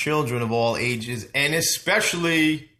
children of all ages, and especially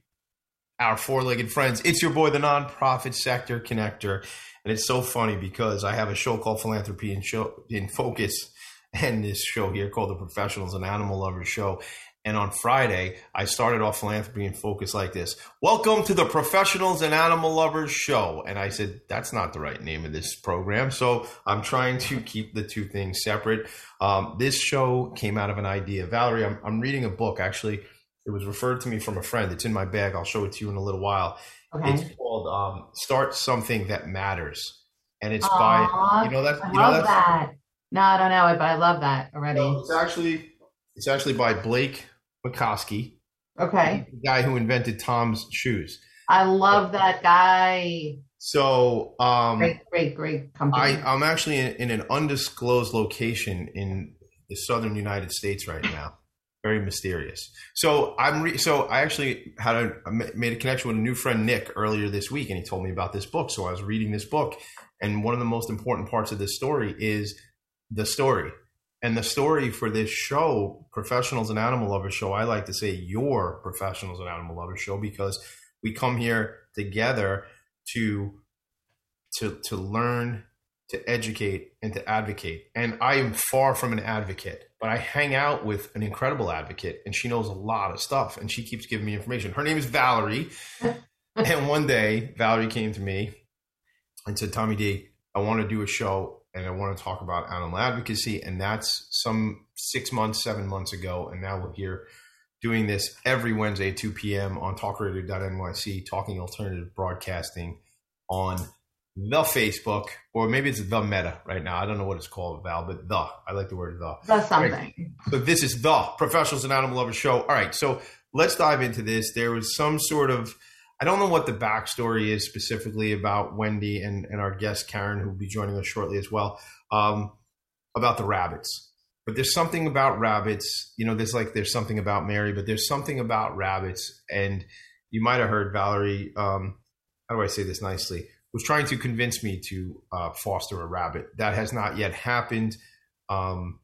our four legged friends. It's your boy, the nonprofit sector connector. And it's so funny because I have a show called Philanthropy in, show, in Focus and this show here called the Professionals and Animal Lovers Show. And on Friday, I started off philanthropy and focus like this Welcome to the Professionals and Animal Lovers Show. And I said, That's not the right name of this program. So I'm trying to keep the two things separate. Um, this show came out of an idea. Valerie, I'm, I'm, reading a book. Actually, it was referred to me from a friend. It's in my bag. I'll show it to you in a little while. Okay. It's called um, Start Something That Matters. And it's Aww, by, you know, that, you know that. No, I don't know it, but I love that already. it's actually. It's actually by Blake Mycoskie. Okay. The guy who invented Tom's shoes. I love that guy. So, um, great, great, great company. I, I'm actually in, in an undisclosed location in the southern United States right now. Very mysterious. So I'm re- so I actually had a made a connection with a new friend Nick earlier this week, and he told me about this book. So I was reading this book, and one of the most important parts of this story is the story. And the story for this show, Professionals and Animal Lovers Show, I like to say your Professionals and Animal Lovers Show because we come here together to to to learn, to educate, and to advocate. And I am far from an advocate, but I hang out with an incredible advocate, and she knows a lot of stuff, and she keeps giving me information. Her name is Valerie. and one day, Valerie came to me and said, Tommy D, I want to do a show and I want to talk about animal advocacy. And that's some six months, seven months ago. And now we're here doing this every Wednesday at 2 p.m. on talkradio.nyc, talking alternative broadcasting on the Facebook, or maybe it's the meta right now. I don't know what it's called, Val, but the. I like the word the. The something. Right. So this is the Professionals and Animal Lovers show. All right. So let's dive into this. There was some sort of I don't know what the backstory is specifically about Wendy and, and our guest Karen, who will be joining us shortly as well, um, about the rabbits. But there's something about rabbits, you know, there's like there's something about Mary, but there's something about rabbits. And you might have heard Valerie, um, how do I say this nicely, was trying to convince me to uh, foster a rabbit. That has not yet happened. Um,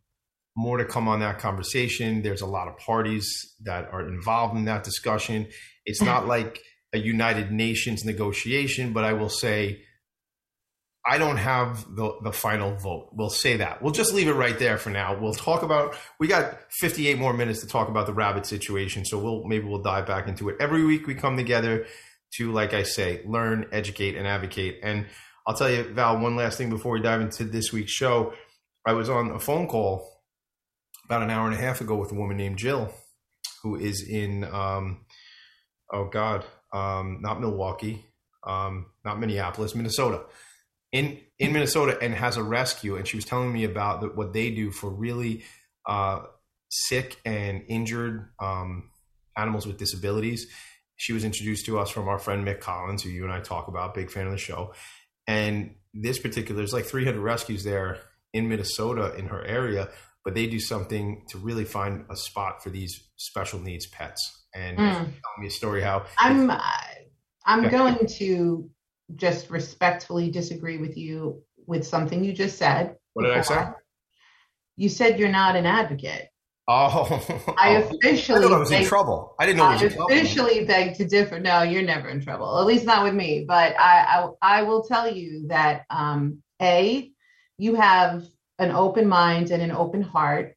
more to come on that conversation. There's a lot of parties that are involved in that discussion. It's not like a United Nations negotiation, but I will say I don't have the, the final vote. We'll say that. We'll just leave it right there for now. We'll talk about we got 58 more minutes to talk about the rabbit situation, so we'll maybe we'll dive back into it. Every week we come together to like I say, learn, educate and advocate. And I'll tell you Val one last thing before we dive into this week's show. I was on a phone call about an hour and a half ago with a woman named Jill who is in um, oh god, um, not Milwaukee, um, not Minneapolis, Minnesota. In in Minnesota, and has a rescue. And she was telling me about the, what they do for really uh, sick and injured um, animals with disabilities. She was introduced to us from our friend Mick Collins, who you and I talk about, big fan of the show. And this particular, there's like 300 rescues there in Minnesota in her area, but they do something to really find a spot for these special needs pets and mm. tell me a story how I'm I'm going to just respectfully disagree with you with something you just said. What did before. I say? You said you're not an advocate. Oh, I officially. I, I was in trouble. I didn't know. I officially beg to differ. No, you're never in trouble. At least not with me. But I, I, I will tell you that um, a, you have an open mind and an open heart,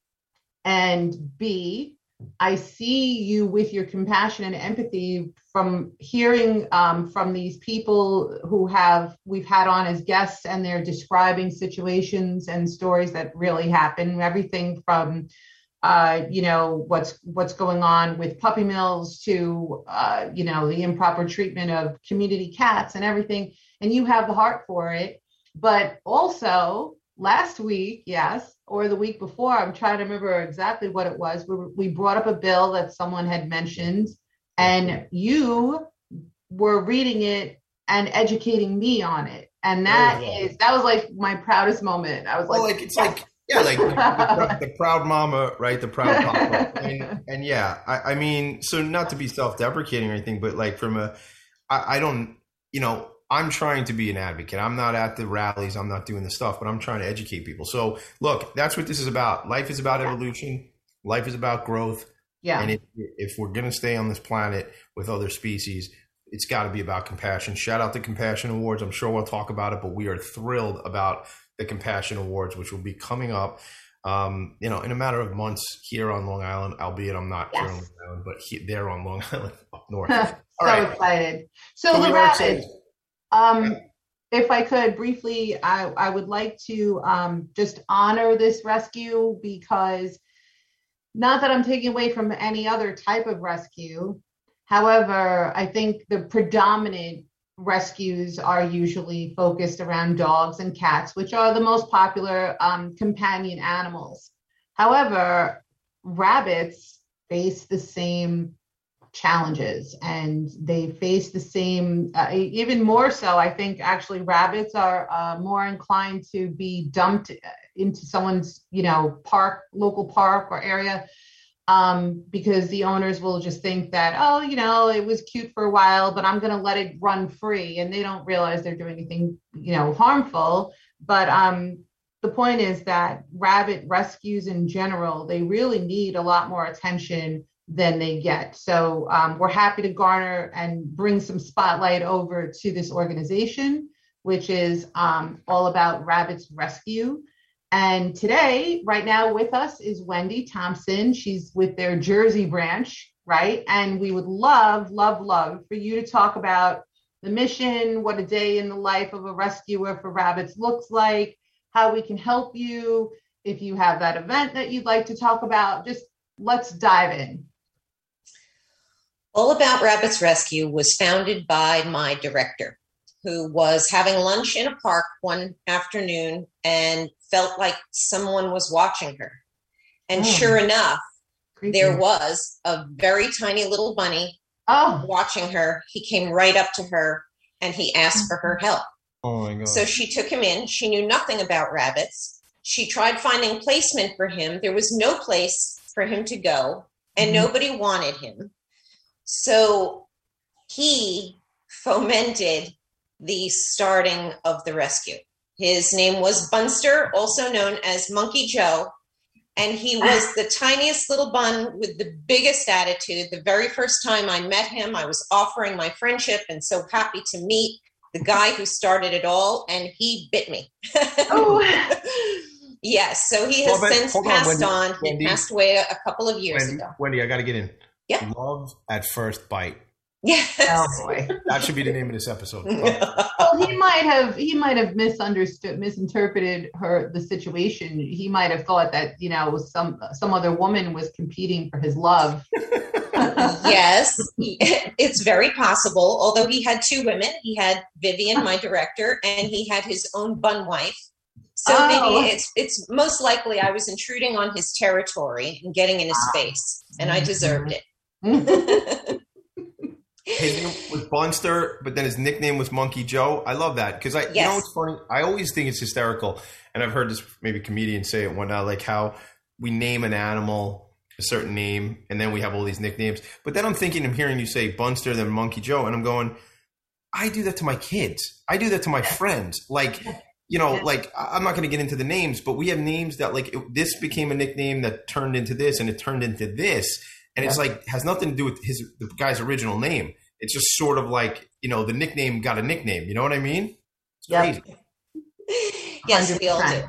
and b, I see you with your compassion and empathy from hearing um, from these people who have we've had on as guests, and they're describing situations and stories that really happen. Everything from uh, you know what's what's going on with puppy mills to uh, you know the improper treatment of community cats and everything. And you have the heart for it, but also last week, yes, or the week before, I'm trying to remember exactly what it was. We, we brought up a bill that someone had mentioned, and you were reading it and educating me on it. And that oh, is that was like my proudest moment. I was well, like, like it's like yeah, like the, the, proud mama, right? The proud papa, and, and yeah, I, I, mean, so not to be self-deprecating or anything, but like from a, I, I don't, you know, I'm trying to be an advocate. I'm not at the rallies. I'm not doing the stuff, but I'm trying to educate people. So look, that's what this is about. Life is about evolution. Life is about growth. Yeah. And if, if we're going to stay on this planet with other species, it's got to be about compassion. Shout out the Compassion Awards. I'm sure we'll talk about it, but we are thrilled about the Compassion Awards, which will be coming up, um, you know, in a matter of months here on Long Island, albeit I'm not yes. here on Long Island, but he, there on Long Island up north. so right. excited. So, so the rabbit, um, if I could briefly, I, I would like to um, just honor this rescue because not that I'm taking away from any other type of rescue. However, I think the predominant rescues are usually focused around dogs and cats, which are the most popular um, companion animals. However, rabbits face the same challenges and they face the same, uh, even more so. I think actually rabbits are uh, more inclined to be dumped into someone's, you know, park, local park or area um, because the owners will just think that, oh, you know, it was cute for a while, but I'm going to let it run free. And they don't realize they're doing anything, you know, harmful. But um, the point is that rabbit rescues in general, they really need a lot more attention than they get. So um, we're happy to garner and bring some spotlight over to this organization, which is um, all about Rabbits Rescue. And today, right now with us is Wendy Thompson. She's with their Jersey branch, right? And we would love, love, love for you to talk about the mission, what a day in the life of a rescuer for rabbits looks like, how we can help you. If you have that event that you'd like to talk about, just let's dive in. All About Rabbits Rescue was founded by my director, who was having lunch in a park one afternoon and felt like someone was watching her. And oh, sure enough, creepy. there was a very tiny little bunny oh. watching her. He came right up to her and he asked for her help. Oh my God. So she took him in. She knew nothing about rabbits. She tried finding placement for him. There was no place for him to go, and mm-hmm. nobody wanted him. So he fomented the starting of the rescue. His name was Bunster, also known as Monkey Joe. And he ah. was the tiniest little bun with the biggest attitude. The very first time I met him, I was offering my friendship and so happy to meet the guy who started it all, and he bit me. oh. yes, so he has well, since passed on. Wendy, on. He Wendy, passed away a, couple of years Wendy, ago. Wendy, I got to get in. Yeah. Love at first bite. Yes. Oh boy. That should be the name of this episode. well, he might have he might have misunderstood misinterpreted her the situation. He might have thought that, you know, some some other woman was competing for his love. yes, it's very possible. Although he had two women, he had Vivian, my director, and he had his own bun wife. So oh. maybe it's it's most likely I was intruding on his territory and getting in his ah. face, and I deserved it. His name was Bunster, but then his nickname was Monkey Joe. I love that because I, yes. you know, what's funny. I always think it's hysterical, and I've heard this maybe comedians say it one night, like how we name an animal a certain name, and then we have all these nicknames. But then I'm thinking, I'm hearing you say Bunster, then Monkey Joe, and I'm going, I do that to my kids. I do that to my friends. Like, you know, like I'm not going to get into the names, but we have names that like it, this became a nickname that turned into this, and it turned into this and yeah. it's like has nothing to do with his the guy's original name. It's just sort of like you know the nickname got a nickname. You know what I mean? It's yep. crazy. yes, 100%. we all do.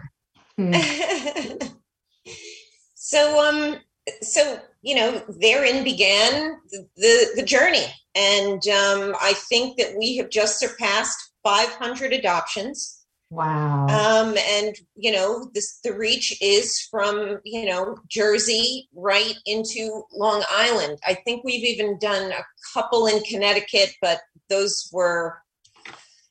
Hmm. so um, so you know, therein began the the, the journey, and um, I think that we have just surpassed 500 adoptions. Wow. Um, and you know, this the reach is from you know Jersey right into Long Island. I think we've even done a couple in Connecticut, but those were,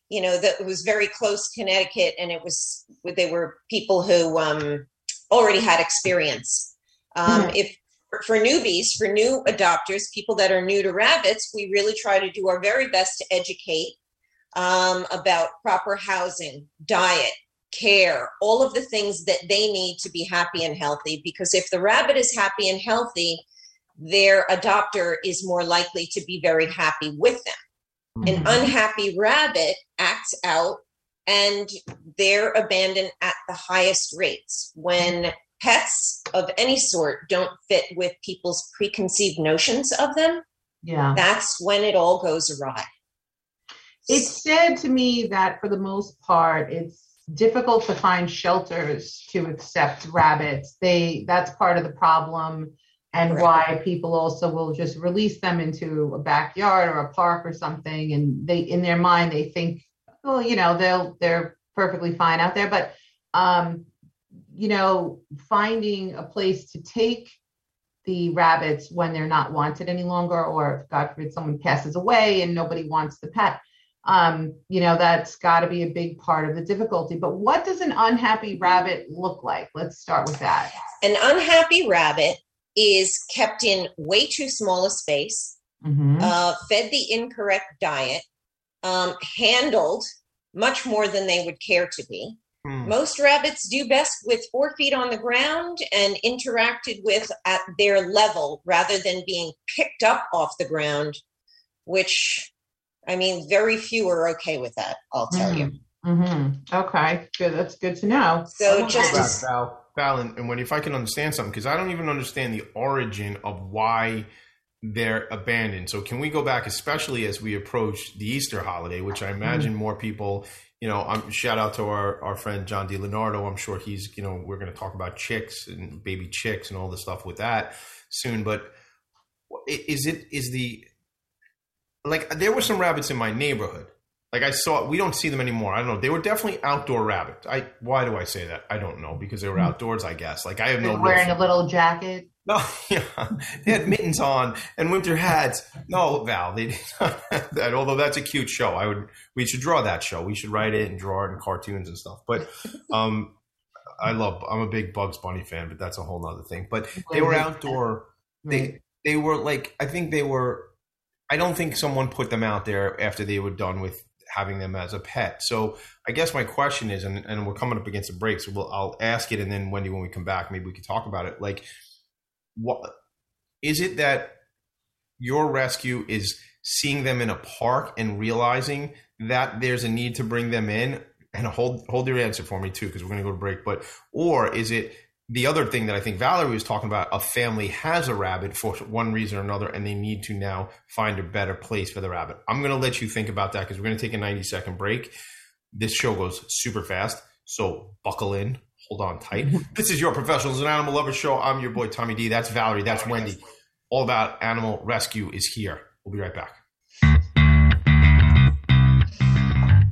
you know, that was very close Connecticut, and it was they were people who um, already had experience. Um, mm-hmm. If for newbies, for new adopters, people that are new to rabbits, we really try to do our very best to educate um, about proper housing, diet, care, all of the things that they need to be happy and healthy. Because if the rabbit is happy and healthy, their adopter is more likely to be very happy with them. An Mhm. unhappy rabbit acts out and they're abandoned at the highest rates. When pets of any sort don't fit with people's preconceived notions of them, yeah. that's when it all goes awry. It's said to me that for the most part, it's difficult to find shelters to accept rabbits. They that's part of the problem and Correct. why people also will just release them into a backyard or a park or something and they in their mind they think well you know they'll they're perfectly fine out there but um you know finding a place to take the rabbits when they're not wanted any longer or if god forbid someone passes away and nobody wants the pet um, you know, that's got to be a big part of the difficulty. But what does an unhappy rabbit look like? Let's start with that. An unhappy rabbit is kept in way too small a space, Mhm. uh, fed the incorrect diet, um, handled much more than they would care to be. Hmm. Most rabbits do best with four feet on the ground and interacted with at their level rather than being picked up off the ground, which, I mean, very few are okay with that, I'll tell you. hmm Okay, good. That's good to know. So just go to Val, Val, and, and when if I can understand something, because I don't even understand the origin of why they're abandoned. So can we go back, especially as we approach the Easter holiday, which I imagine more people, you know, um, shout out to our, our friend John DiLeonardo. I'm sure he's, you know, we're going to talk about chicks and baby chicks and all the stuff with that soon. But is it is the like there were some rabbits in my neighborhood. Like I saw, we don't see them anymore. I don't know. They were definitely outdoor rabbits. I why do I say that? I don't know because they were outdoors. I guess. Like I have no wearing a little jacket. no, yeah, they had mittens on and winter hats. No, Val, they did not have that. Although that's a cute show, I would. We should draw that show. We should write it and draw it in cartoons and stuff. But um, I love. I'm a big Bugs Bunny fan, but that's a whole other thing. But they were outdoor. They they were like. I think they were. I don't think someone put them out there after they were done with having them as a pet. So I guess my question is, and, and we're coming up against a break, so we'll, I'll ask it, and then Wendy, when we come back, maybe we can talk about it. Like, what is it that your rescue is seeing them in a park and realizing that there's a need to bring them in? And hold hold your answer for me too, because we're going to go to break. But or is it the other thing that I think Valerie was talking about? A family has a rabbit for one reason or another, and they need to now find a better place for the rabbit. I'm going to let you think about that because we're going to take a 90 second break. This show goes super fast, so buckle in, hold on tight. Mm-hmm. this is your professionals and animal lovers show. I'm your boy Tommy D. That's Valerie. That's Wendy. All about animal rescue is here. We'll be right back.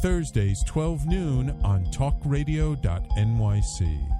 Thursdays 12 noon on talkradio.nyc.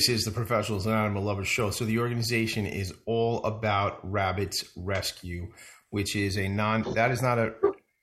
This is the Professionals and Animal Lovers Show. So the organization is all about rabbits rescue, which is a non. That is not a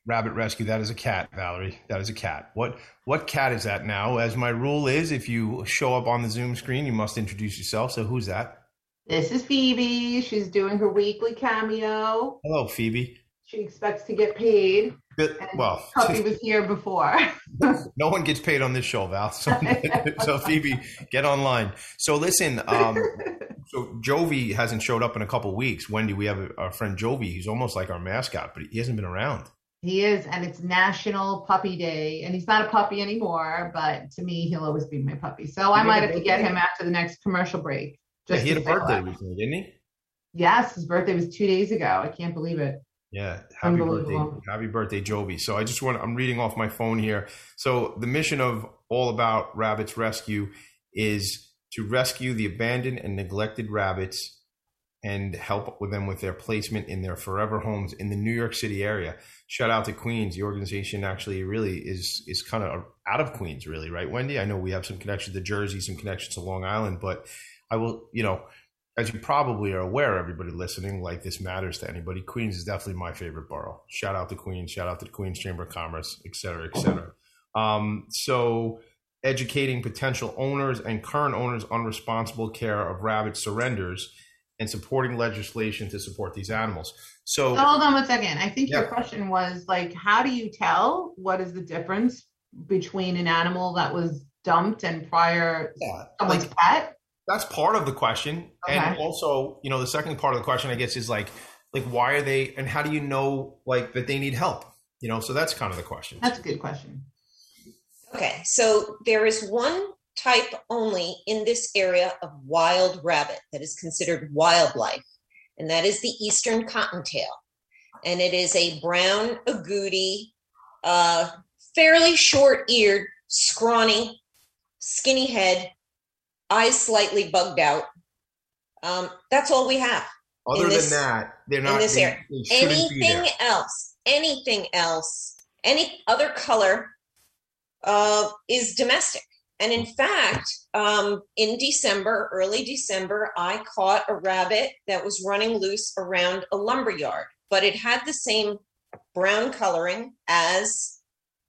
rabbit rescue. That is a cat, Valerie. That is a cat. What what cat is that now? As my rule is, if you show up on the Zoom screen, you must introduce yourself. So who's that? This is Phoebe. She's doing her weekly cameo. Hello, Phoebe. She expects to get paid. And Well, Puppy was here before. no one gets paid on this show, Val. So, so Phoebe, get online. So listen, um, so Jovi hasn't showed up in a couple weeks. Wendy, we have a, our friend Jovi. He's almost like our mascot, but he hasn't been around. he is, and it's National Puppy Day, and he's not a puppy anymore, but to me, he'll always be my puppy. So I might have to get him after the next commercial break. Yeah, just he had a birthday recently, didn't he? Yes, his birthday was two days ago. I can't believe it. Yeah, happy birthday, happy birthday, Jovi. So I just want I'm reading off my phone here. So the mission of All About Rabbits Rescue is to rescue the abandoned and neglected rabbits and help with them with their placement in their forever homes in the New York City area. Shout out to Queens. The organization actually really is is kind of out of Queens, really, right, Wendy? I know we have some connections to Jersey, some connections to Long Island, but I will, you know, as you probably are aware, everybody listening, like this matters to anybody. Queens is definitely my favorite borough. Shout out to Queens, shout out to the Queens Chamber of Commerce, et cetera, et cetera. Um, so, educating potential owners and current owners on responsible care of rabbit surrenders and supporting legislation to support these animals. So, hold on one second. I think your question was like, how do you tell what is the difference between an animal that was dumped and prior yeah, someone's like, pet? That's part of the question and also you know the second part of the question i guess is like like why are they and how do you know like that they need help you know so that's kind of the question That's a good question. Okay, so there is one type only in this area of wild rabbit that is considered wildlife, and that is the eastern cottontail. And it is a brown agouti, uh, fairly short eared, scrawny, skinny head, eyes slightly bugged out. Um, that's all we have. other this- than that they're not in this they, area. they shouldn't be there anything else anything else any other color uh, is domestic and in fact um, in december early december i caught a rabbit that was running loose around a lumber yard but it had the same brown coloring as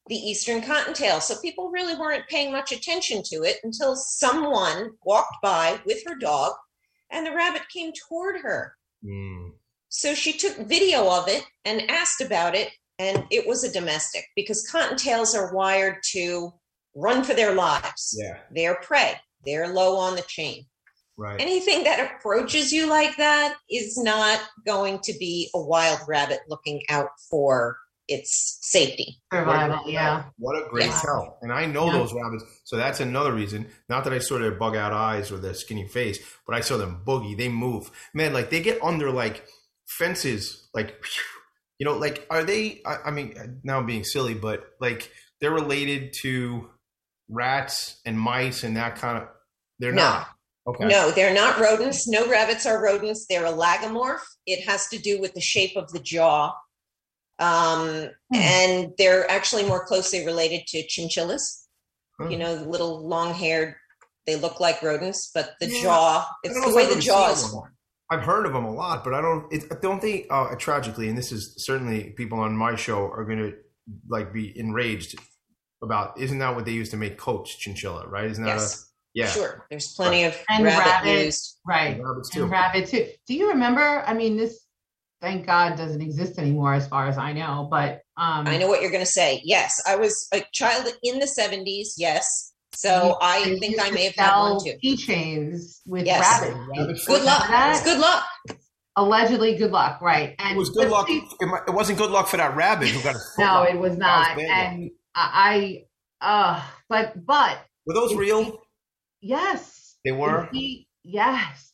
the eastern cottontail. So people really weren't paying much attention to it until someone walked by with her dog and the rabbit came toward her. Mm, so she took video of it and asked about it, and it was a domestic because cottontails are wired to run for their lives. yeah. They're prey, they're low on the chain. right. Anything that approaches you like that is not going to be a wild rabbit looking out for its safety. Survival, yeah. what a great Yes. tell and i know Yeah. those rabbits so that's another reason not that i saw their bug out eyes or their skinny face but i saw them boogie they move man like they get under like fences like you know like are they i, I mean now I'm being silly but like they're related to rats and mice and that kind of they're No. not okay No, they're not rodents. No rabbits are rodents. They're a lagomorph. It has to do with the shape of the jaw. Um, Hmm. And they're actually more closely related to chinchillas. Hmm. You know, the little long haired, they look like rodents, but the Yeah. jaw—it's the way the jaw is formed. I've heard of them a lot, but I don't. It, don't they? Uh, tragically, and this is certainly people on my show are going to like be enraged about. Isn't that what they used to make coats? Chinchilla, right? Isn't that Yes, a yeah? sure. There's plenty of And rabbit, rabbit. used. Right. Rabbits too. And rabbit too. Do you remember? I mean, this thank God doesn't exist anymore as far as I know, but um I know what you're going to say. Yes, I was a child in the 70s. Yes. So I think I may have had sell one too. keychains with Yes. rabbit. Rabbit feet. Good luck. That- good luck. Allegedly good luck, right. And It was good luck. See, it wasn't good luck for that rabbit who got a No, it was not. bad and I uh but but Were those real? we- yes. They were. If we- yes.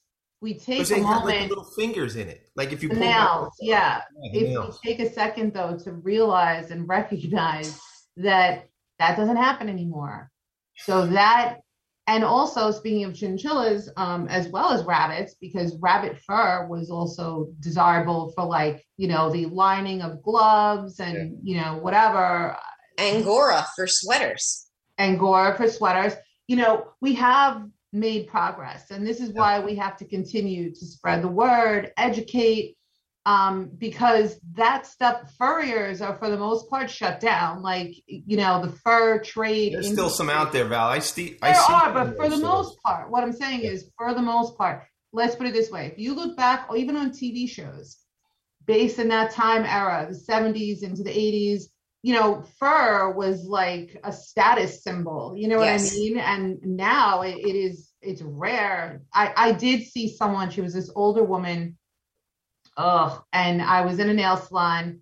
We take a they had like moment little fingers in it. Like if you the pull nails, yeah. Yeah, if nails. we take a second though to realize and recognize that that doesn't happen anymore so that and also speaking of chinchillas um, as well as rabbits because rabbit fur was also desirable for like you know the lining of gloves and you know whatever Angora for sweaters. angora for sweaters you know we have made progress. And this is why we have to continue to spread the word, educate, um, because that stuff, furriers are for the most part shut down. Like, you know, the fur trade. There's still some out there, Val. I see. There I see are, but for the most part, what I'm saying is, for the most part, let's put it this way: if you look back, or even on TV shows, based in that time era, the 70s into the 80s, you know, fur was like a status symbol. You know what Yes. I mean? And now it, it is it's rare. I I did see someone. She was this older woman. Ugh, and I was in a nail salon.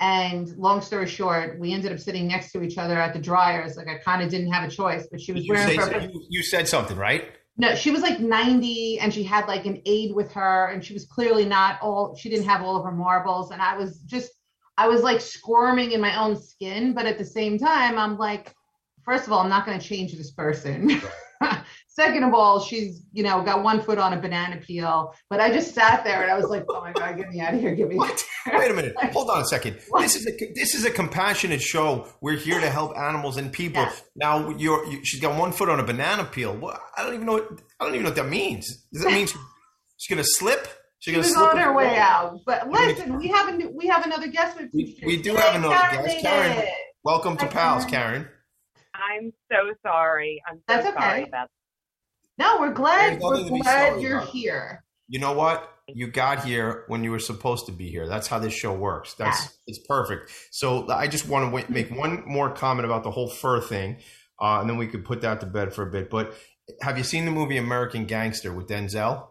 And long story short, we ended up sitting next to each other at the dryers. Like I kind of didn't have a choice, but she was You, wearing say, you, you said something, right? No, she was like 90 and she had like an aide with her and she was clearly not all she didn't have all of her marbles and I was just I was like squirming in my own skin but at the same time I'm like first of all I'm not going to change this person. Second of all, she's, you know, got one foot on a banana peel, but I just sat there and I was like, "Oh my god, get me out of here, get me." What? Wait a minute. Hold on a second. What? This is a this is a compassionate show. We're here to help animals and people. Yes. Now you're you, she's got one foot on a banana peel. What? I don't even know. What, I don't even know what that means. Does that mean she's gonna slip? She's She gonna was slip on her way out. But listen, we have a new, we have another guest with We- you. we do Yay, have another Karen guest. Karen. it. Welcome to Hi, Pals, Karen. Karen. I'm so sorry. I'm so That's okay. sorry about No, we're glad. There's nothing to We're glad you're about. here. You know what? You got here when you were supposed to be here. That's how this show works. That's Yeah. it's perfect. So I just want to wait, make one more comment about the whole fur thing, uh, and then we could put that to bed for a bit. But have you seen the movie American Gangster with Denzel?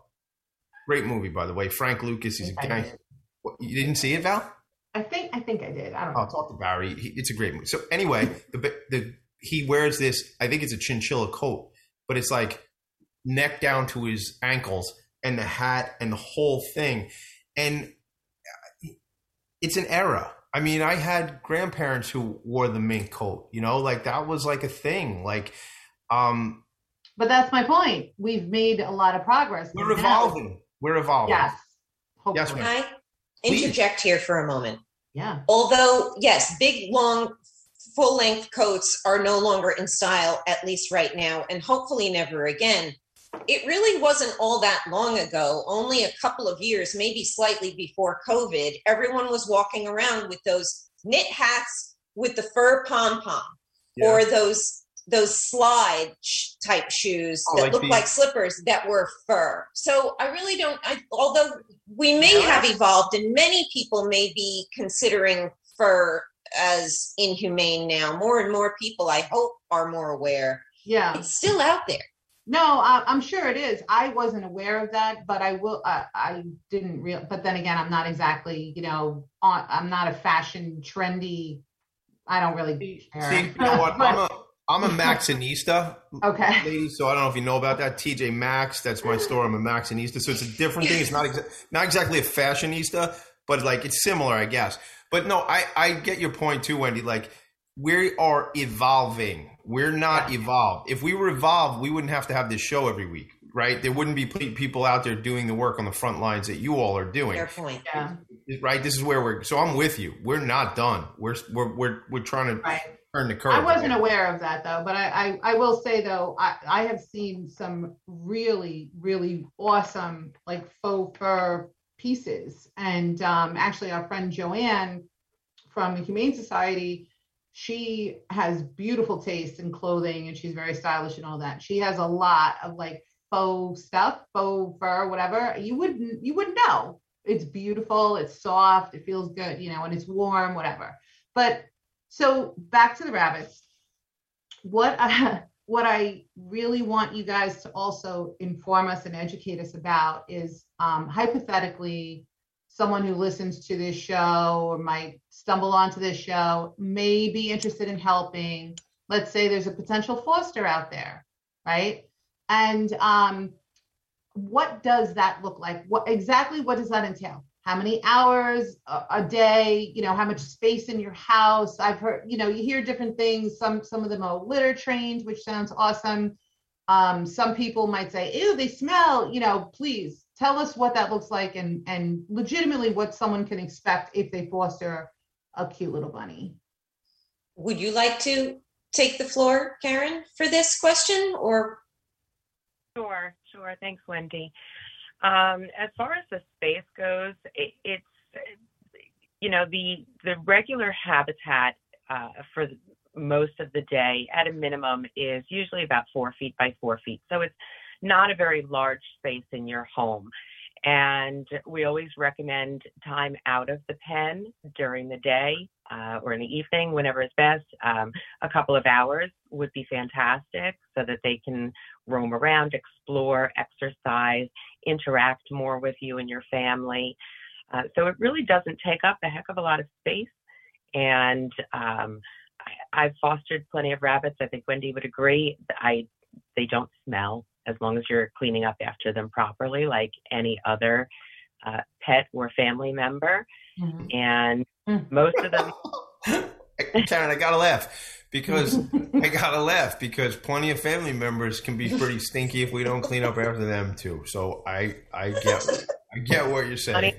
Great movie, by the way. Frank Lucas. He's a guy. What, You didn't see it, Val? I think I think I did. I don't know. I'll talk to Barry. He, it's a great movie. So anyway, the the he wears this. I think it's a chinchilla coat, but it's like neck down to his ankles, and the hat and the whole thing, and it's an era. I mean, I had grandparents who wore the mink coat. You know, like that was like a thing. Like, um, But that's my point. We've made a lot of progress. we're evolving. We're evolving. Yes. Yes, ma'am. Can I interject here for a moment? Yeah. Although, yes, big, long, full length coats are no longer in style, at least right now, and hopefully never again. It really wasn't all that long ago, only a couple of years, maybe slightly before COVID. Everyone was walking around with those knit hats with the fur pom pom Yeah. or those those slide sh- type shoes Oh, that like look the- like slippers that were fur. So I really don't. I, although we may Yeah. have evolved, and many people may be considering fur as inhumane now. More and more people, I hope, are more aware. Yeah. It's still out there. No, I, I'm sure it is. I wasn't aware of that, but I will. I, I didn't real. But then again, I'm not exactly. You know, on, I'm not a fashion trendy. I don't really care. See, you know what? I'm a I'm a Maxxinista, okay. ladies. So I don't know if you know about that. TJ Maxx, that's my store. I'm a Maxxinista. So it's a different thing. It's not exa- not exactly a fashionista, but like it's similar, I guess. But no, I I get your point too, Wendy. Like we are evolving. We're not evolved. If we were evolved, we wouldn't have to have this show every week, right? There wouldn't be people out there doing the work on the front lines that you all are doing Fair point. Yeah. right? This is where we're. So I'm with you. We're not done. We're we're we're, we're trying to Right. Turn the curve. I wasn't aware of that though, but I, I, I will say though, I, I have seen some really, really awesome like faux fur pieces. And um, actually our friend Joanne from the Humane Society, she has beautiful taste in clothing and she's very stylish and all that. She has a lot of like faux stuff, faux fur, whatever. You wouldn't you wouldn't know. It's beautiful, it's soft, it feels good, you know, and it's warm, whatever. But so back to the rabbits. What I, what I really want you guys to also inform us and educate us about is um, hypothetically, someone who listens to this show or might stumble onto this show may be interested in helping. Let's say there's a potential foster out there, right? And um, what does that look like? What exactly what does that entail? How many hours a, a day? You know, how much space in your house? I've heard, you know, you hear different things. Some some of them are litter trained, which sounds awesome. Um, some people might say, "Ew, they smell." You know, please tell us what that looks like and and legitimately what someone can expect if they foster a cute little bunny. Would you like to take the floor, Karen, for this question, or Sure, sure. Thanks, Wendy. Um, as far as the space goes, it, it's you know the the regular habitat uh, for most of the day, at a minimum, is usually about four feet by four feet. So it's not a very large space in your home. And we always recommend time out of the pen during the day uh, or in the evening, whenever is best. Um, a couple of hours would be fantastic so that they can roam around, explore, exercise, interact more with you and your family. Uh, so it really doesn't take up a heck of a lot of space. And um, I, I've fostered plenty of rabbits. I think Wendy would agree. I they don't smell as long as you're cleaning up after them properly, like any other uh, pet or family member. Mhm. And Mm. most of them, Karen, I gotta laugh because I gotta laugh because plenty of family members can be pretty stinky if we don't clean up after them too. So I I get I get what you're saying. Honey.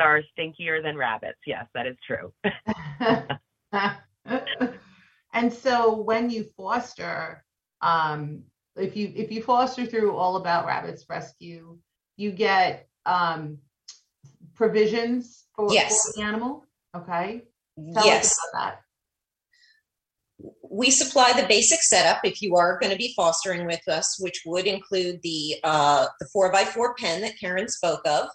are stinkier than rabbits. Yes, that is true. and so when you foster, um, if you if you foster through All About Rabbits Rescue, you get um, provisions for, Yes. for the animal. Okay, tell yes. us about that. we supply the basic setup if you are going to be fostering with us, which would include the uh, the four by four pen that Karen spoke of,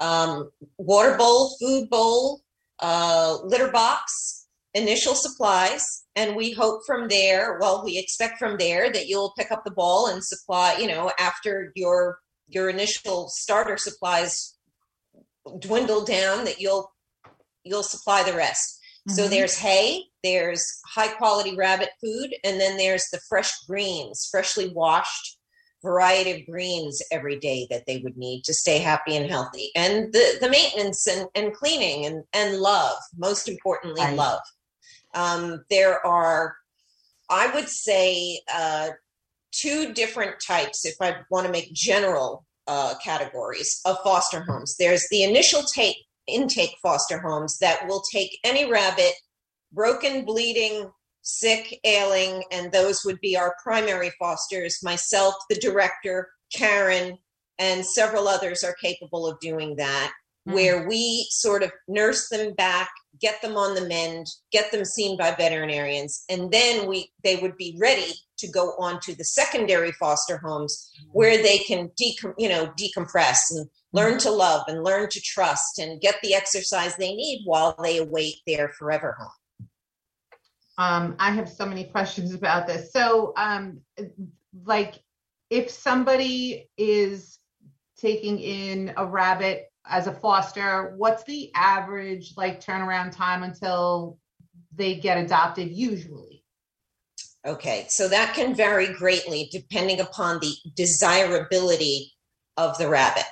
um, water bowl, food bowl, uh, litter box, initial supplies, and we hope from there. Well, we expect from there that you'll pick up the ball and supply. You know, after your your initial starter supplies dwindle down, that you'll you'll supply the rest. So Mhm. there's hay, there's high quality rabbit food, and then there's the fresh greens, freshly washed variety of greens every day that they would need to stay happy and healthy. And the, the maintenance and, and cleaning and, and love, most importantly, Right. love. Um, there are, I would say, uh, two different types, if I want to make general uh, categories of foster homes. There's the initial take intake foster homes that will take any rabbit broken, bleeding, sick, ailing, and those would be our primary fosters. Myself, the director, Karen, and several others are capable of doing that. Mhm. Where we sort of nurse them back, get them on the mend, get them seen by veterinarians, and then we they would be ready to go on to the secondary foster homes where they can decom- you know decompress and learn to love and learn to trust and get the exercise they need while they await their forever home. Um, I have so many questions about this. So, um, like, if somebody is taking in a rabbit as a foster, what's the average like turnaround time until they get adopted usually? Okay, so that can vary greatly depending upon the desirability of the rabbit.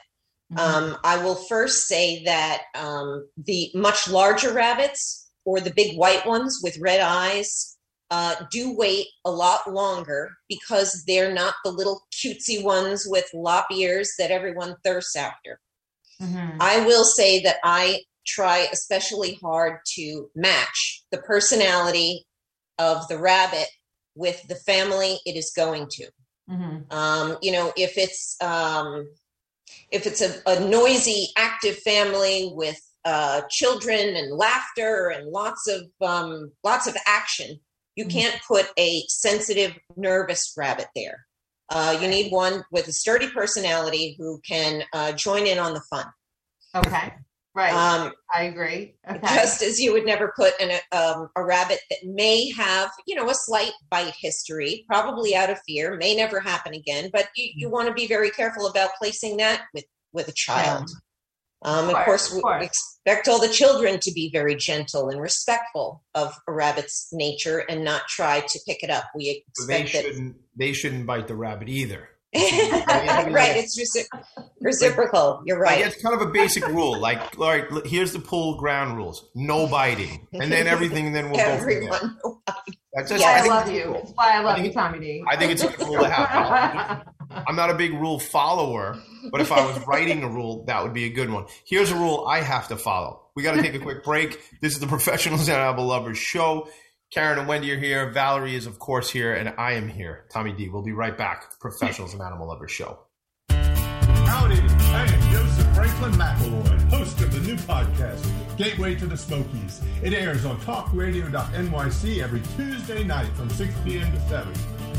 Um, I will first say that um, the much larger rabbits or the big white ones with red eyes uh, do wait a lot longer because they're not the little cutesy ones with lop ears that everyone thirsts after. Mhm. I will say that I try especially hard to match the personality of the rabbit with the family it is going to. Mhm. Um, you know, if it's um, if it's a, a noisy, active family with uh, children and laughter and lots of um, lots of action, you Mhm. can't put a sensitive, nervous rabbit there. Uh, you need one with a sturdy personality who can uh, join in on the fun. Okay, right. Um, I agree. Okay. just as you would never put an, um, a rabbit that may have, you know, a slight bite history, probably out of fear, may never happen again. But you, you want to be very careful about placing that with with a child. Um, Of of course, course, we expect all the children to be very gentle and respectful of a rabbit's nature and not try to pick it up. We So they that. shouldn't they shouldn't bite the rabbit either. right, it's reci- reciprocal. You're Like, right. it's kind of a basic rule. Like, all right, here's the pool ground rules: no biting, and then everything. And then we'll go from there. Everyone. That's That's just, Yeah, why I I love you. cool. It's why I love think you, Tommy D. I think it's a good rule to have. I'm not a big rule follower, but if I was writing a rule, that would be a good one. Here's a rule I have to follow. We got to take a quick break. This is the Professionals and Animal Lovers show. Karen and Wendy are here. Valerie is, of course, here, and I am here. Tommy D. We'll be right back. Professionals and Animal Lovers Show. Howdy, I am Joseph Franklin McElroy, host of the new podcast, Gateway to the Smokies. It airs on talkradio.nyc every Tuesday night from 6 p.m. to 7.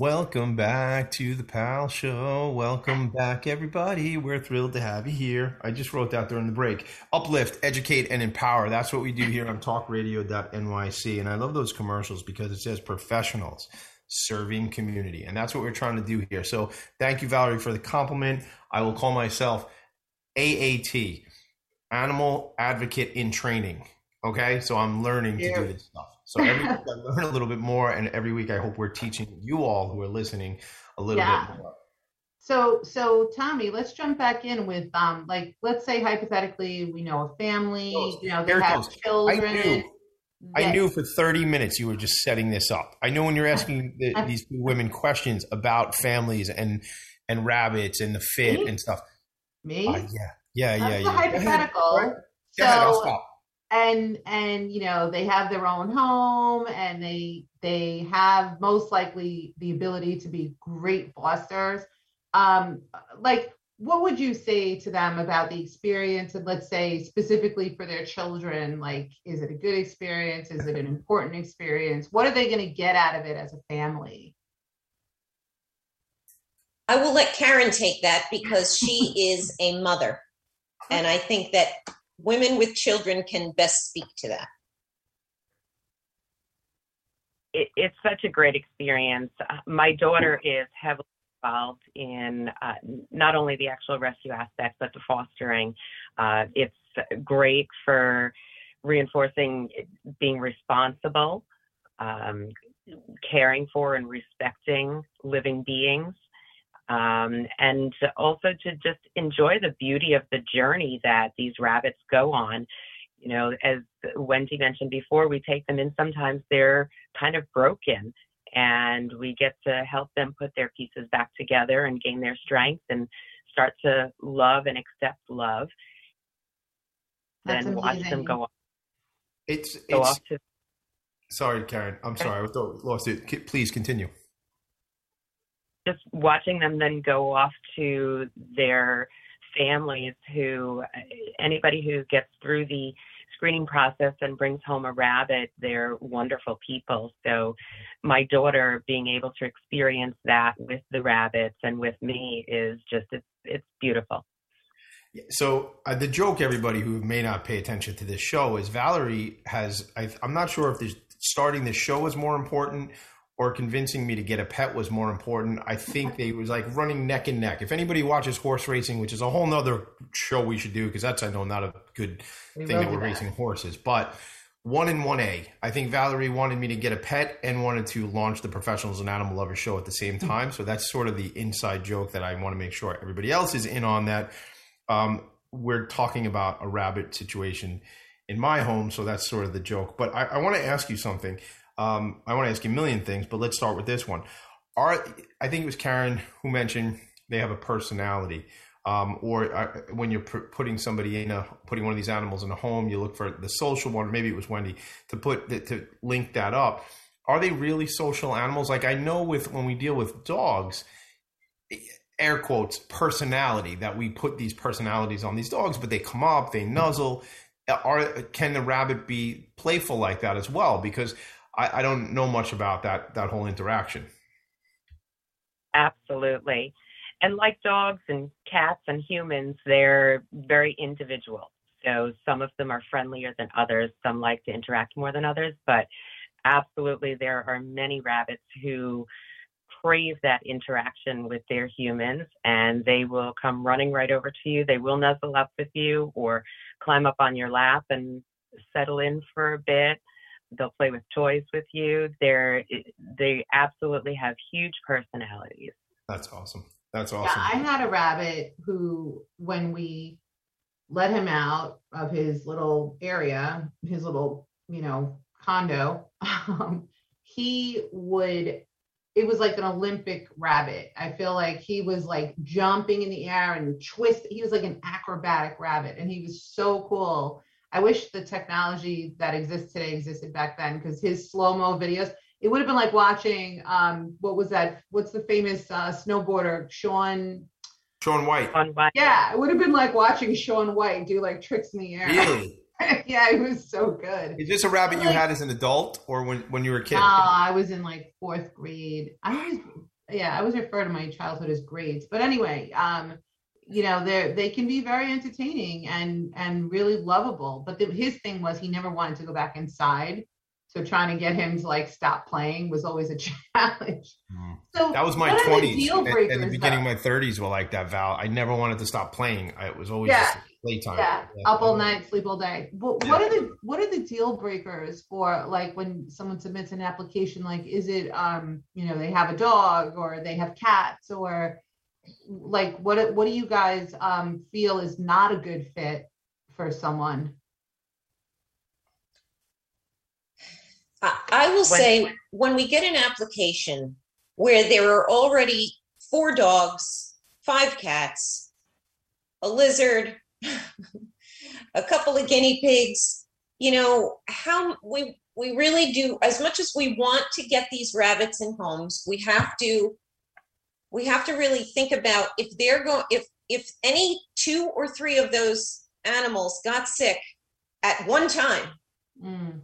Welcome back to the Pal Show. Welcome back, everybody. We're thrilled to have you here. I just wrote that during the break. Uplift, educate, and empower. That's what we do here on talkradio.nyc. And I love those commercials because it says professionals serving community. And that's what we're trying to do here. So thank you, Valerie, for the compliment. I will call myself AAT, Animal Advocate in Training. Okay. So I'm learning to do this stuff. So every week I learn a little bit more, and every week I hope we're teaching you all who are listening a little Yeah. bit more. So, so Tommy, let's jump back in with um, like, let's say hypothetically, we know a family, you know, they it have goes. I children. knew. I knew for 30 minutes you were just setting this up. I know when you're asking the, these two women questions about families and and rabbits and the fit Me? and stuff. Me? Uh, yeah, yeah, yeah, That's yeah. ahead. hypothetical. Ahead. Ahead, I'll So, stop. And and you know they have their own home and they they have most likely the ability to be great fosters. Um like what would you say to them about the experience and let's say specifically for their children like is it a good experience? Is it an important experience? What are they going to get out of it as a family? I will let Karen take that because she is a mother. And I think that women with children can best speak to that. it, it's such a great experience. Uh, My daughter is heavily involved in uh, not only the actual rescue aspect, but the fostering. Uh, it's great for reinforcing being responsible, um, caring for and respecting living beings. Um, and also to just enjoy the beauty of the journey that these rabbits go on. You know, as Wendy mentioned before, we take them in. Sometimes they're kind of broken, and we get to help them put their pieces back together and gain their strength and start to love and accept love. That's then watch them go, It's go it's off to sorry, Karen. I'm sorry. I thought- lost it. Please continue. Just watching them then go off to their families who anybody who gets through the screening process and brings home a rabbit they're wonderful people so my daughter being able to experience that with the rabbits and with me is just it's it's beautiful So uh, the joke, everybody who may not pay attention to this show, is Valerie has. I, I'm not sure if this, starting the show is more important or convincing me to get a pet was more important. I think they was like running neck and neck. If anybody watches horse racing, which is a whole nother show we should do because that's I know not a good We thing that we're that. racing horses, but one and one A. I think Valerie wanted me to get a pet and wanted to launch the Professionals and Animal Lovers show at the same Hmm. time. So that's sort of the inside joke that I want to make sure everybody else is in on. That um, we're talking about a rabbit situation in my home, so that's sort of the joke. But I, I want to ask you something. Um, I want to ask you a million things, but let's start with this one. Are I think it was Karen who mentioned they have a personality um, or uh, when you're pr- putting somebody in a putting one of these animals in a home, you look for the social one. Maybe it was Wendy to put that to link that up. Are they really social animals? Like I know with when we deal with dogs, air quotes personality that we put these personalities on these dogs, but they come up, they nuzzle. Are can the rabbit be playful like that as well? Because I, I don't know much about that that whole interaction. Absolutely. And like dogs and cats and humans, they're very individual. So some of them are friendlier than others. Some like to interact more than others. But absolutely, there are many rabbits who crave that interaction with their humans and they will come running right over to you. They will nuzzle up with you or climb up on your lap and settle in for a bit. They'll play with toys with you. They're they absolutely have huge personalities. That's awesome. That's awesome. Yeah, awesome. I had a rabbit who, when we let him out of his little area, his little, you know, condo, um, he would, it was like an Olympic rabbit. I feel like he was like jumping in the air and twist. He was like an acrobatic rabbit and he was so cool. I wish the technology that exists today existed back then because his slow mo videos, it would have been like watching um what was that? What's the famous uh, snowboarder Sean? Shaun White. On what? Yeah, it would have been like watching Shaun White do like tricks in the air. Really? yeah, it was so good. Is this a rabbit you had as an adult or when, when you were a kid? No, I was in like fourth grade. I was yeah, I always refer to my childhood as grades. But anyway, um, you know, they they can be very entertaining and and really lovable. But the, his thing was he never wanted to go back inside. So trying to get him to like stop playing was always a challenge. So That was my what are the twenties deal and, and the beginning of my thirties were like that. Val, I never wanted to stop playing. I, it was always Yeah. playtime. Yeah, up all night, sleep all day. What, what are the what are the deal breakers for like when someone submits an application? Like, is it um you know they have a dog or they have cats or like what what do you guys um feel is not a good fit for someone? I, I will say when we get an application where there are already four dogs, five cats, a lizard, a couple of guinea pigs, you know, how we we really do as much as we want to get these rabbits in homes, we have to we have to really think about if they're going if if any two or three of those animals got sick at one time Mm,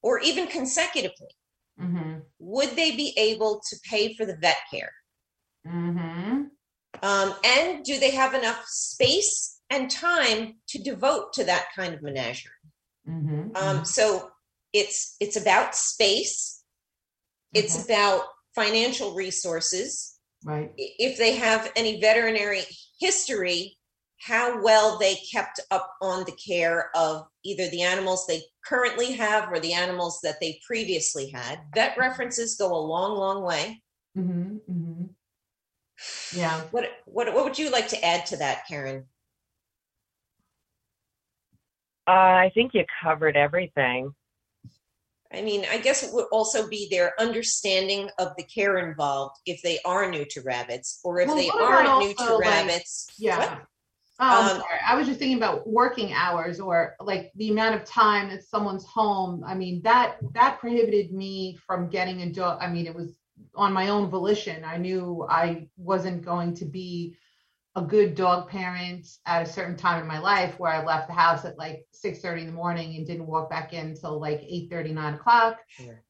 or even consecutively mm-hmm. would they be able to pay for the vet care? Mm-hmm. Um, and do they have enough space and time to devote to that kind of menagerie? Mm-hmm. Um, so it's it's about space. It's Okay. about financial resources. Right. If they have any veterinary history, how well they kept up on the care of either the animals they currently have or the animals that they previously had. Vet references go a long, long way. Mm-hmm. Mm-hmm. Yeah. What what what would you like to add to that, Karen? Uh, I think you covered everything. I mean, I guess it would also be their understanding of the care involved if they are new to rabbits, or if Well, they aren't new to like, rabbits. Yeah. Oh, Um, sorry. I was just thinking about working hours or like the amount of time that someone's home. I mean, that that prohibited me from getting a dog. I mean, it was on my own volition. I knew I wasn't going to be a good dog parent at a certain time in my life where I left the house at like 6:30 in the morning and didn't walk back in until like 8:30, 9 o'clock. Sure.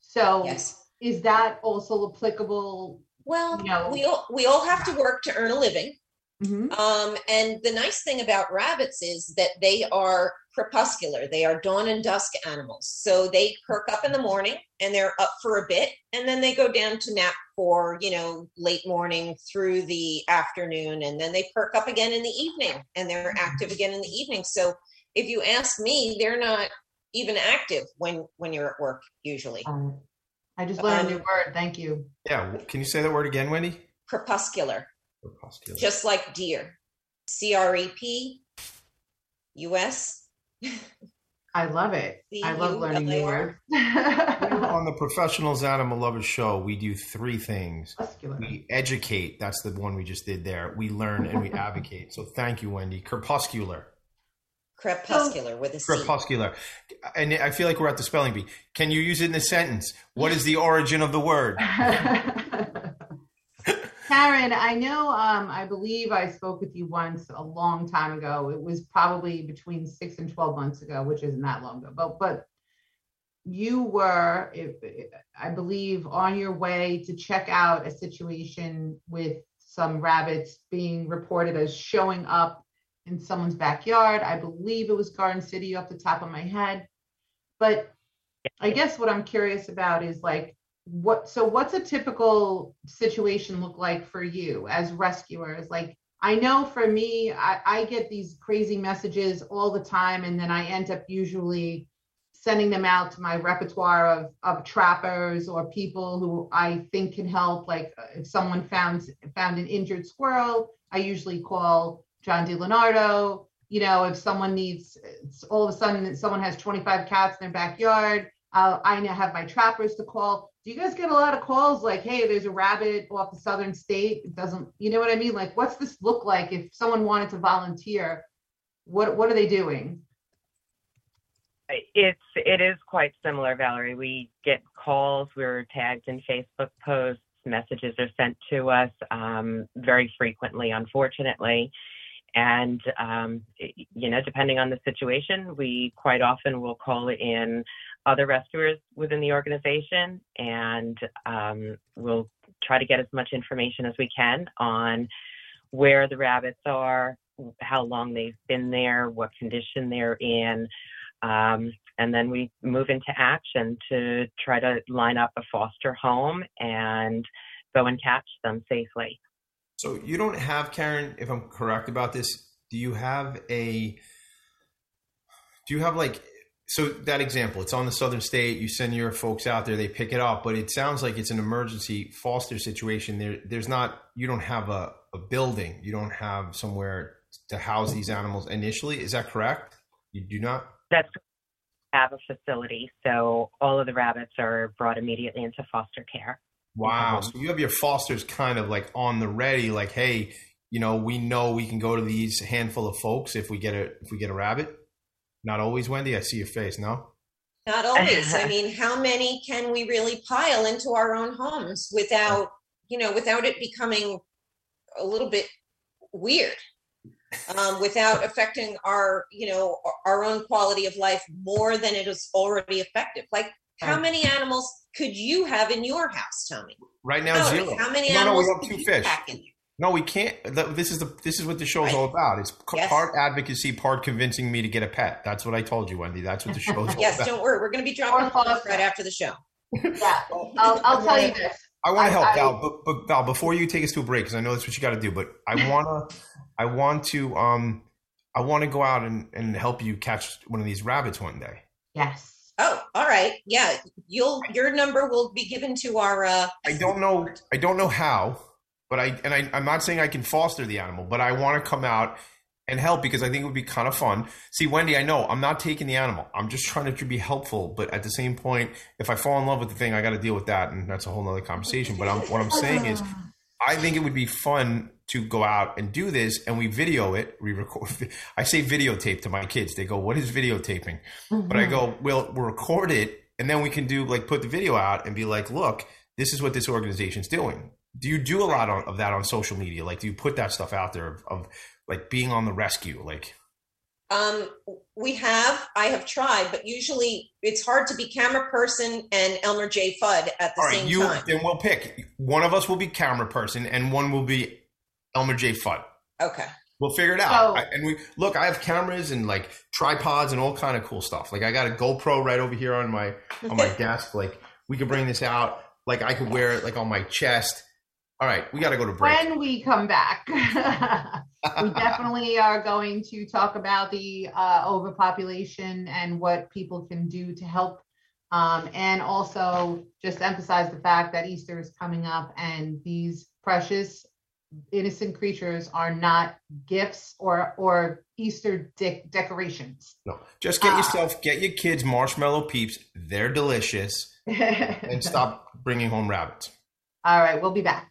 So Yes. is that also applicable? Well, you know, we all we all have to work to earn a living. Mhm. Um, and the nice thing about rabbits is that they are crepuscular. They are dawn and dusk animals. So they perk up in the morning and they're up for a bit, and then they go down to nap for you know late morning through the afternoon, and then they perk up again in the evening, and they're active again in the evening. So if you ask me, they're not even active when when you're at work usually. Um, I just learned a new Um, word. Thank you. Yeah. Can you say that word again, Wendy? Crepuscular. Crepuscular. just like deer. C R E P U S. I love it. I love learning new words. on the Professionals Animal Lovers show, we do three things. Crepuscular. We educate. That's the one we just did there. We learn and we advocate. So thank you, Wendy. Crepuscular. Crepuscular with a C. Crepuscular. And I feel like we're at the spelling bee. Can you use it in a sentence? What is the origin of the word? Karen, I know, um, I believe I spoke with you once a long time ago. It was probably between six and 12 months ago, which isn't that long ago, but, but you were, I believe, on your way to check out a situation with some rabbits being reported as showing up in someone's backyard. I believe it was Garden City off the top of my head. But I guess what I'm curious about is like, what so what's a typical situation look like for you as rescuers like i know for me I, I get these crazy messages all the time and then i end up usually sending them out to my repertoire of, of trappers or people who i think can help like uh, if someone found found an injured squirrel i usually call john DiLeonardo. you know if someone needs all of a sudden someone has 25 cats in their backyard uh, I now have my trappers to call. Do you guys get a lot of calls like, hey, there's a rabbit off the southern state? It doesn't, you know what I mean? Like, what's this look like if someone wanted to volunteer? What what are they doing? It's it is quite similar, Valerie. We get calls. We're tagged in Facebook posts. Messages are sent to us um, very frequently, unfortunately. And um, you know, depending on the situation, we quite often will call in other rescuers within the organization, and um, we'll try to get as much information as we can on where the rabbits are, how long they've been there, what condition they're in, um, and then we move into action to try to line up a foster home and go and catch them safely. So you don't have Karen, if I'm correct about this, do you have a do you have like so that example, it's on the southern state, you send your folks out there, they pick it up, but it sounds like it's an emergency foster situation. There there's not you don't have a, a building, you don't have somewhere to house these animals initially. Is that correct? You do not? That's have a facility, so all of the rabbits are brought immediately into foster care. Wow. Um, so you have your fosters kind of like on the ready, like, hey, you know, we know we can go to these handful of folks if we get a if we get a rabbit. Not always, Wendy. I see your face. No. Not always. I mean, how many can we really pile into our own homes without, you know, without it becoming a little bit weird, um, without affecting our, you know, our own quality of life more than it is already effective? Like, how many animals could you have in your house, Tony? Right now, Valerie, zero. How many no, no, animals we have could two you fish. Pack in? No, we can't. This is the this is what the show's Right. all about. It's Yes. part advocacy, part convincing me to get a pet. That's what I told you, Wendy. That's what the show's all Yes, about. don't worry. We're going to be dropping Or calls right after the show. Yeah, I'll, I'll tell you this. I want to help I- Val, but, but Val, before you take us to a break, because I know that's what you got to do. But I wanna, I want to, um, I want to go out and, and help you catch one of these rabbits one day. Yes. Oh, all right. Yeah, you'll your number will be given to our. Uh, I don't know, I don't know how, but I and I, I'm not saying I can foster the animal, but I want to come out and help because I think it would be kind of fun. See, Wendy, I know I'm not taking the animal. I'm just trying to be helpful, but at the same point, if I fall in love with the thing, I got to deal with that, and that's a whole nother conversation. But I'm, what I'm saying is, I think it would be fun to go out and do this, and we video it. We record. I say videotape to my kids. They go, "What is videotaping?" But I mm-hmm. go, "Well, we'll record it, and then we can do like put the video out and be like, look, this is what this organization's doing." Do you do a lot on, of that on social media? Like, do you put that stuff out there of, of like being on the rescue? Like, Um, we have, I have tried, but usually it's hard to be camera person and Elmer J. Fudd at the all right, same you time. then we'll pick one of us will be camera person, and one will be Elmer J. Fudd. Okay. We'll figure it out. So- I- and we look. I have cameras and like tripods and all kind of cool stuff. Like I got a GoPro right over here on my on my desk. Like we could bring this out. Like I could wear it like on my chest. All right, we got to go to break. when we come back, we definitely are going to talk about the uh, overpopulation and what people can do to help. Um, and also just emphasize the fact that Easter is coming up and these precious innocent creatures are not gifts or or Easter de- decorations. No, just get Ah. yourself, get your kids marshmallow peeps. They're delicious, and stop bringing home rabbits. All right, we'll be back.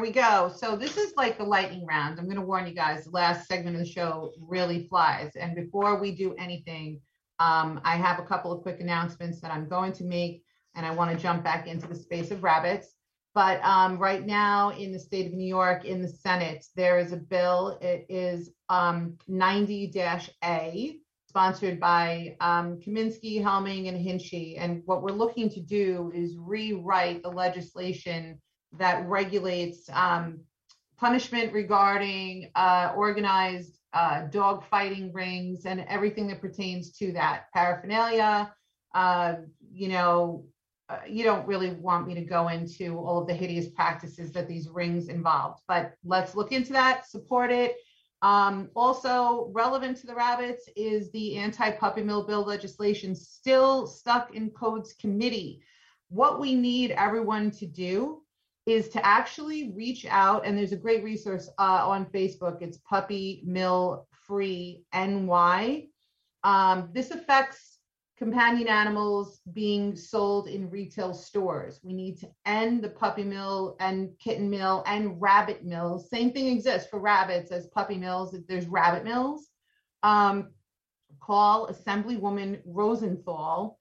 Here we go. So this is like the lightning round. I'm going to warn you guys, the last segment of the show really flies. And before we do anything, um, I have a couple of quick announcements that I'm going to make, and I want to jump back into the space of rabbits. But um, right now in the state of New York, in the Senate, there is a bill. It is um, 90-A, sponsored by um, Kaminsky, Helming, and Hinchey. And what we're looking to do is rewrite the legislation that regulates um, punishment regarding uh, organized uh, dog fighting rings and everything that pertains to that paraphernalia. Uh, you know, uh, you don't really want me to go into all of the hideous practices that these rings involved, but let's look into that, support it. Um, also relevant to the rabbits is the anti-puppy mill bill legislation still stuck in codes committee. What we need everyone to do is to actually reach out, and there's a great resource uh, on Facebook. It's Puppy Mill Free NY. Um, this affects companion animals being sold in retail stores. We need to end the puppy mill and kitten mill and rabbit mills. Same thing exists for rabbits as puppy mills. There's rabbit mills. Um, call Assemblywoman Rosenthal.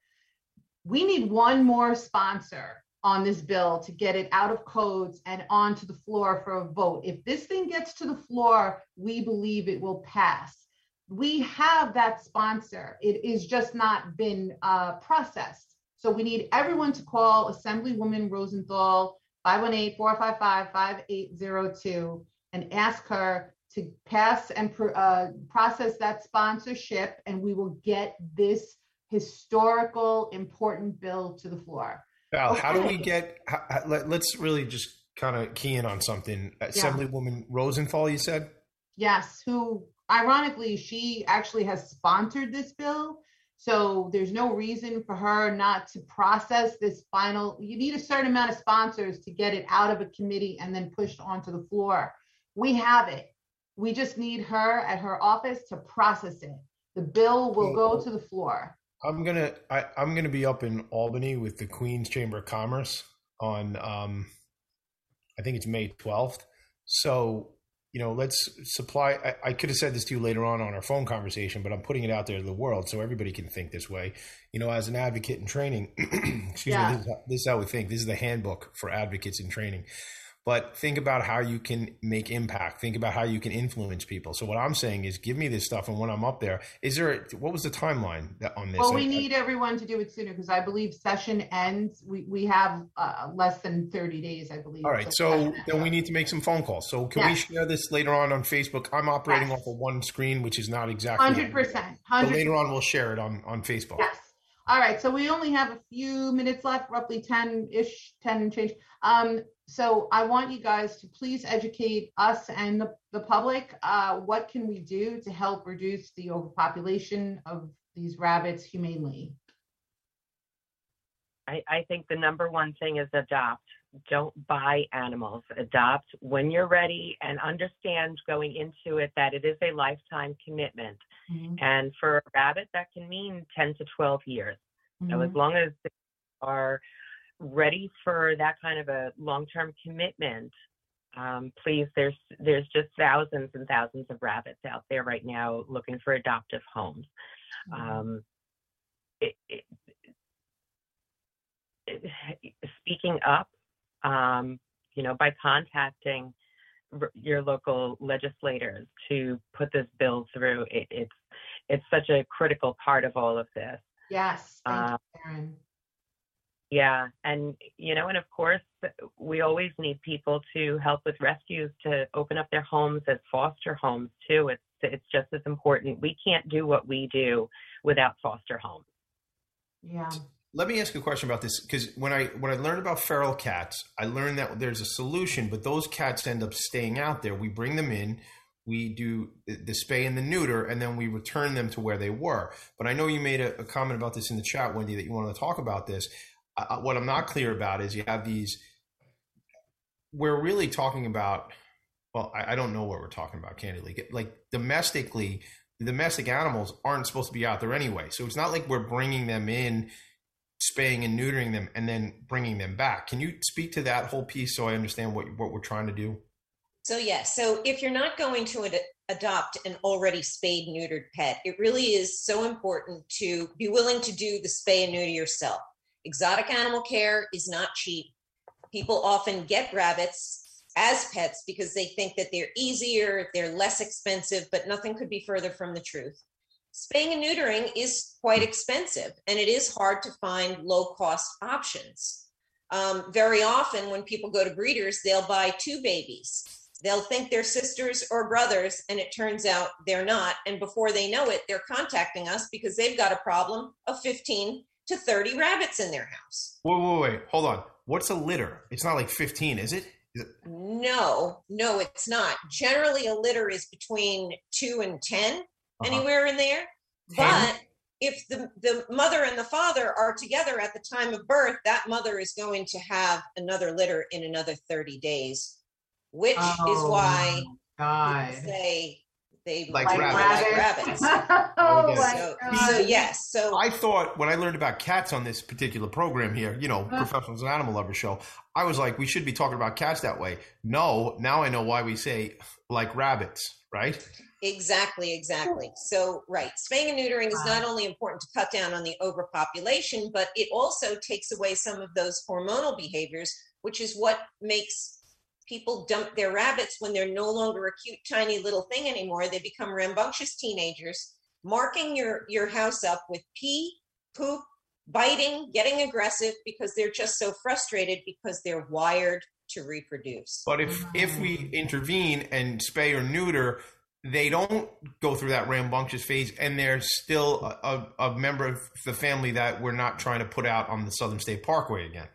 We need one more sponsor on this bill to get it out of codes and onto the floor for a vote. If this thing gets to the floor, we believe it will pass. We have that sponsor. It is just not been uh, processed. So we need everyone to call Assemblywoman Rosenthal 518-455-5802 and ask her to pass and pr- uh, process that sponsorship and we will get this historical important bill to the floor. Val, how do we get? How, let, us really just kind of key in on something. Assemblywoman Rosenthal, you said. Yes, who ironically, she actually has sponsored this bill. So there's no reason for her not to process this final. You need a certain amount of sponsors to get it out of a committee and then pushed onto the floor. We have it. We just need her at her office to process it. The bill will go to the floor. I'm gonna I, I'm gonna be up in Albany with the Queens Chamber of Commerce on um, I think it's May 12th. So you know, let's supply. I, I, could have said this to you later on on our phone conversation, but I'm putting it out there to the world so everybody can think this way. You know, as an advocate in training, excuse yeah. me, this is, how, this is how we think. This is the handbook for advocates in training but think about how you can make impact. Think about how you can influence people. So what i'm saying is give me this stuff and when i'm up there is there what was the timeline on this? Well we I, need I, everyone to do it sooner because i believe session ends we, we have uh, less than 30 days i believe all right so then we need to make some phone calls. So can we share this later on on facebook? I'm operating yes. off of one screen which is not exactly 100% 100 later on we'll share it on on facebook. Yes. All right, so we only have a few minutes left, roughly 10 ish, 10 and change. Um, so I want you guys to please educate us and the, the public. Uh, what can we do to help reduce the overpopulation of these rabbits humanely? I, I think the number one thing is adopt. Don't buy animals. Adopt when you're ready and understand going into it that it is a lifetime commitment. Mm-hmm. And for a rabbit, that can mean 10 to 12 years. Mm-hmm. So as long as they are ready for that kind of a long-term commitment, um, please, there's there's just thousands and thousands of rabbits out there right now looking for adoptive homes. Mm-hmm. Um, it, it, it, speaking up, um, you know, by contacting your local legislators to put this bill through, it's it's such a critical part of all of this. Yes, thank you, Karen. Yeah, and you know, and of course, we always need people to help with rescues to open up their homes as foster homes too. It's it's just as important. We can't do what we do without foster homes. Yeah. Let me ask you a question about this because when I when I learned about feral cats, I learned that there's a solution, but those cats end up staying out there. We bring them in, we do the spay and the neuter, and then we return them to where they were. But I know you made a, a comment about this in the chat, Wendy, that you wanted to talk about this what I'm not clear about is you have these. We're really talking about. Well, I, I don't know what we're talking about, candidly. Like domestically, the domestic animals aren't supposed to be out there anyway. So it's not like we're bringing them in, spaying and neutering them, and then bringing them back. Can you speak to that whole piece so I understand what what we're trying to do? So yes, yeah, so if you're not going to ad- adopt an already spayed neutered pet, it really is so important to be willing to do the spay and neuter yourself. Exotic animal care is not cheap. People often get rabbits as pets because they think that they're easier, they're less expensive, but nothing could be further from the truth. Spaying and neutering is quite expensive, and it is hard to find low cost options. Um, very often, when people go to breeders, they'll buy two babies. They'll think they're sisters or brothers, and it turns out they're not. And before they know it, they're contacting us because they've got a problem of 15 to 30 rabbits in their house. Wait, wait, wait. Hold on. What's a litter? It's not like 15, is it? Is it? No, no, it's not. Generally, a litter is between two and 10, uh-huh. anywhere in there. 10? But if the, the mother and the father are together at the time of birth, that mother is going to have another litter in another 30 days, which oh, is why God. say they like, like rabbits. rabbits. oh my so, God. so yes. So I thought when I learned about cats on this particular program here, you know, uh-huh. professionals and animal lovers show, I was like, we should be talking about cats that way. No, now I know why we say like rabbits, right? Exactly, exactly. So, right, spaying and neutering is not only important to cut down on the overpopulation, but it also takes away some of those hormonal behaviors, which is what makes people dump their rabbits when they're no longer a cute tiny little thing anymore. They become rambunctious teenagers marking your your house up with pee poop biting getting aggressive because they're just so frustrated because they're wired to reproduce. But if if we mm. intervene and spay or neuter they don't go through that rambunctious phase and they're still a, a, a member of the family that we're not trying to put out on the southern state parkway again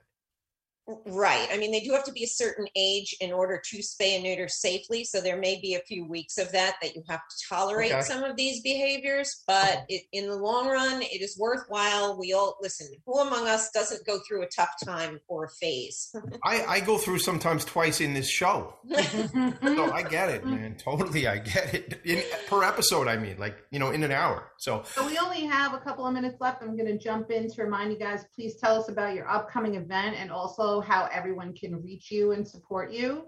Right. I mean, they do have to be a certain age in order to spay and neuter safely. So there may be a few weeks of that that you have to tolerate Okay. some of these behaviors. But it, in the long run, it is worthwhile. We all listen. Who among us doesn't go through a tough time or a phase? I, I go through sometimes twice in this show. so I get it, man. Totally, I get it. In, per episode, I mean, like, you know, in an hour. So So we only have a couple of minutes left. I'm going to jump in to remind you guys, please tell us about your upcoming event and also how everyone can reach you and support you.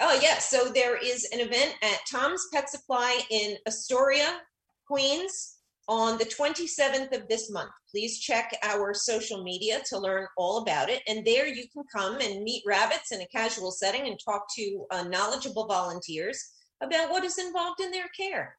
Oh, yeah. So there is an event at Tom's Pet Supply in Astoria, Queens on the 27th of this month. Please check our social media to learn all about it. And there you can come and meet rabbits in a casual setting and talk to uh, knowledgeable volunteers about what is involved in their care.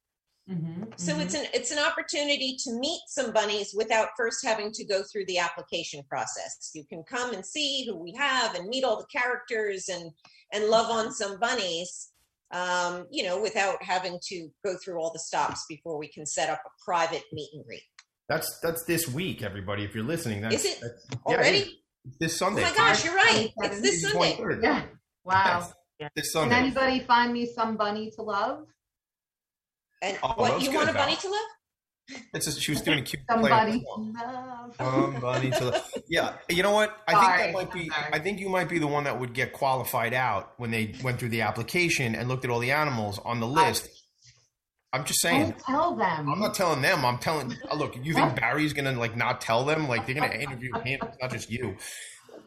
So it's an it's an opportunity to meet some bunnies without first having to go through the application process. You can come and see who we have and meet all the characters and and love on some bunnies, um, you know, without having to go through all the stops before we can set up a private meet and greet. that's that's this week, everybody. If you're listening, that's, Is it that's- already? it is. It's this Sunday. Oh my gosh, you're right. It's this Sunday. Yeah. Wow. This Sunday. Can anybody find me some bunny to love? And Oh, what you want a bunny to live? It's just, she was doing a cute play on Somebody the to song. love. Somebody to yeah. You know what? I Sorry, think that might be. I'm sorry. I think you might be the one that would get qualified out when they went through the application and looked at all the animals on the list. I'm just saying. Don't tell them. I'm not telling them. I'm telling. uh, Look, you think Barry's gonna like not tell them? Like they're gonna interview him, it's not just you.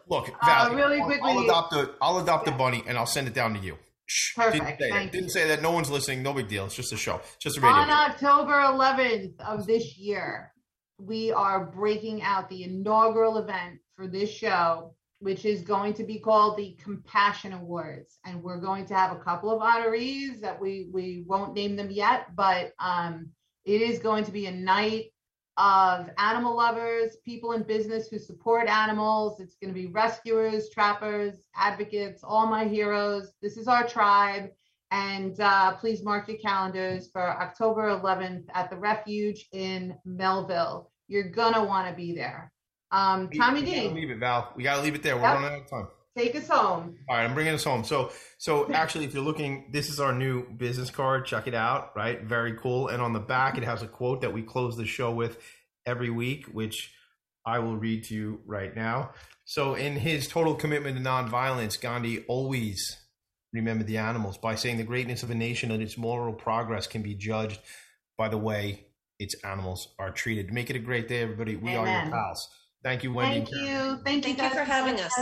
Look, Val, Uh, really I'll- quickly- I'll adopt a. I'll adopt a bunny and I'll send it down to you. Shh, Didn't Perfect, say, that. Didn't say that. No one's listening. No big deal. It's just a show. It's just a radio. On show. October 11th of this year, we are breaking out the inaugural event for this show, which is going to be called the Compassion Awards. And we're going to have a couple of honorees that we, we won't name them yet, but um, it is going to be a night of animal lovers, people in business who support animals. It's going to be rescuers, trappers, advocates, all my heroes. This is our tribe. And uh, please mark your calendars for October 11th at the Refuge in Melville. You're going to want to be there. Um, Tommy we gotta D, leave it, Val. We gotta leave it there. We're Yep. running out of time. Take us home. All right, I'm bringing us home. So, so actually, if you're looking, this is our new business card. Check it out. Right, very cool. And on the back, it has a quote that we close the show with every week, which I will read to you right now. So, in his total commitment to nonviolence, Gandhi always remembered the animals by saying the greatness of a nation and its moral progress can be judged by the way its animals are treated. Make it a great day, everybody. We are your pals. Thank you, Wendy. Thank you. Thank, you Thank you guys for having us.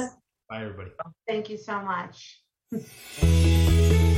Bye, everybody. Thank you so much.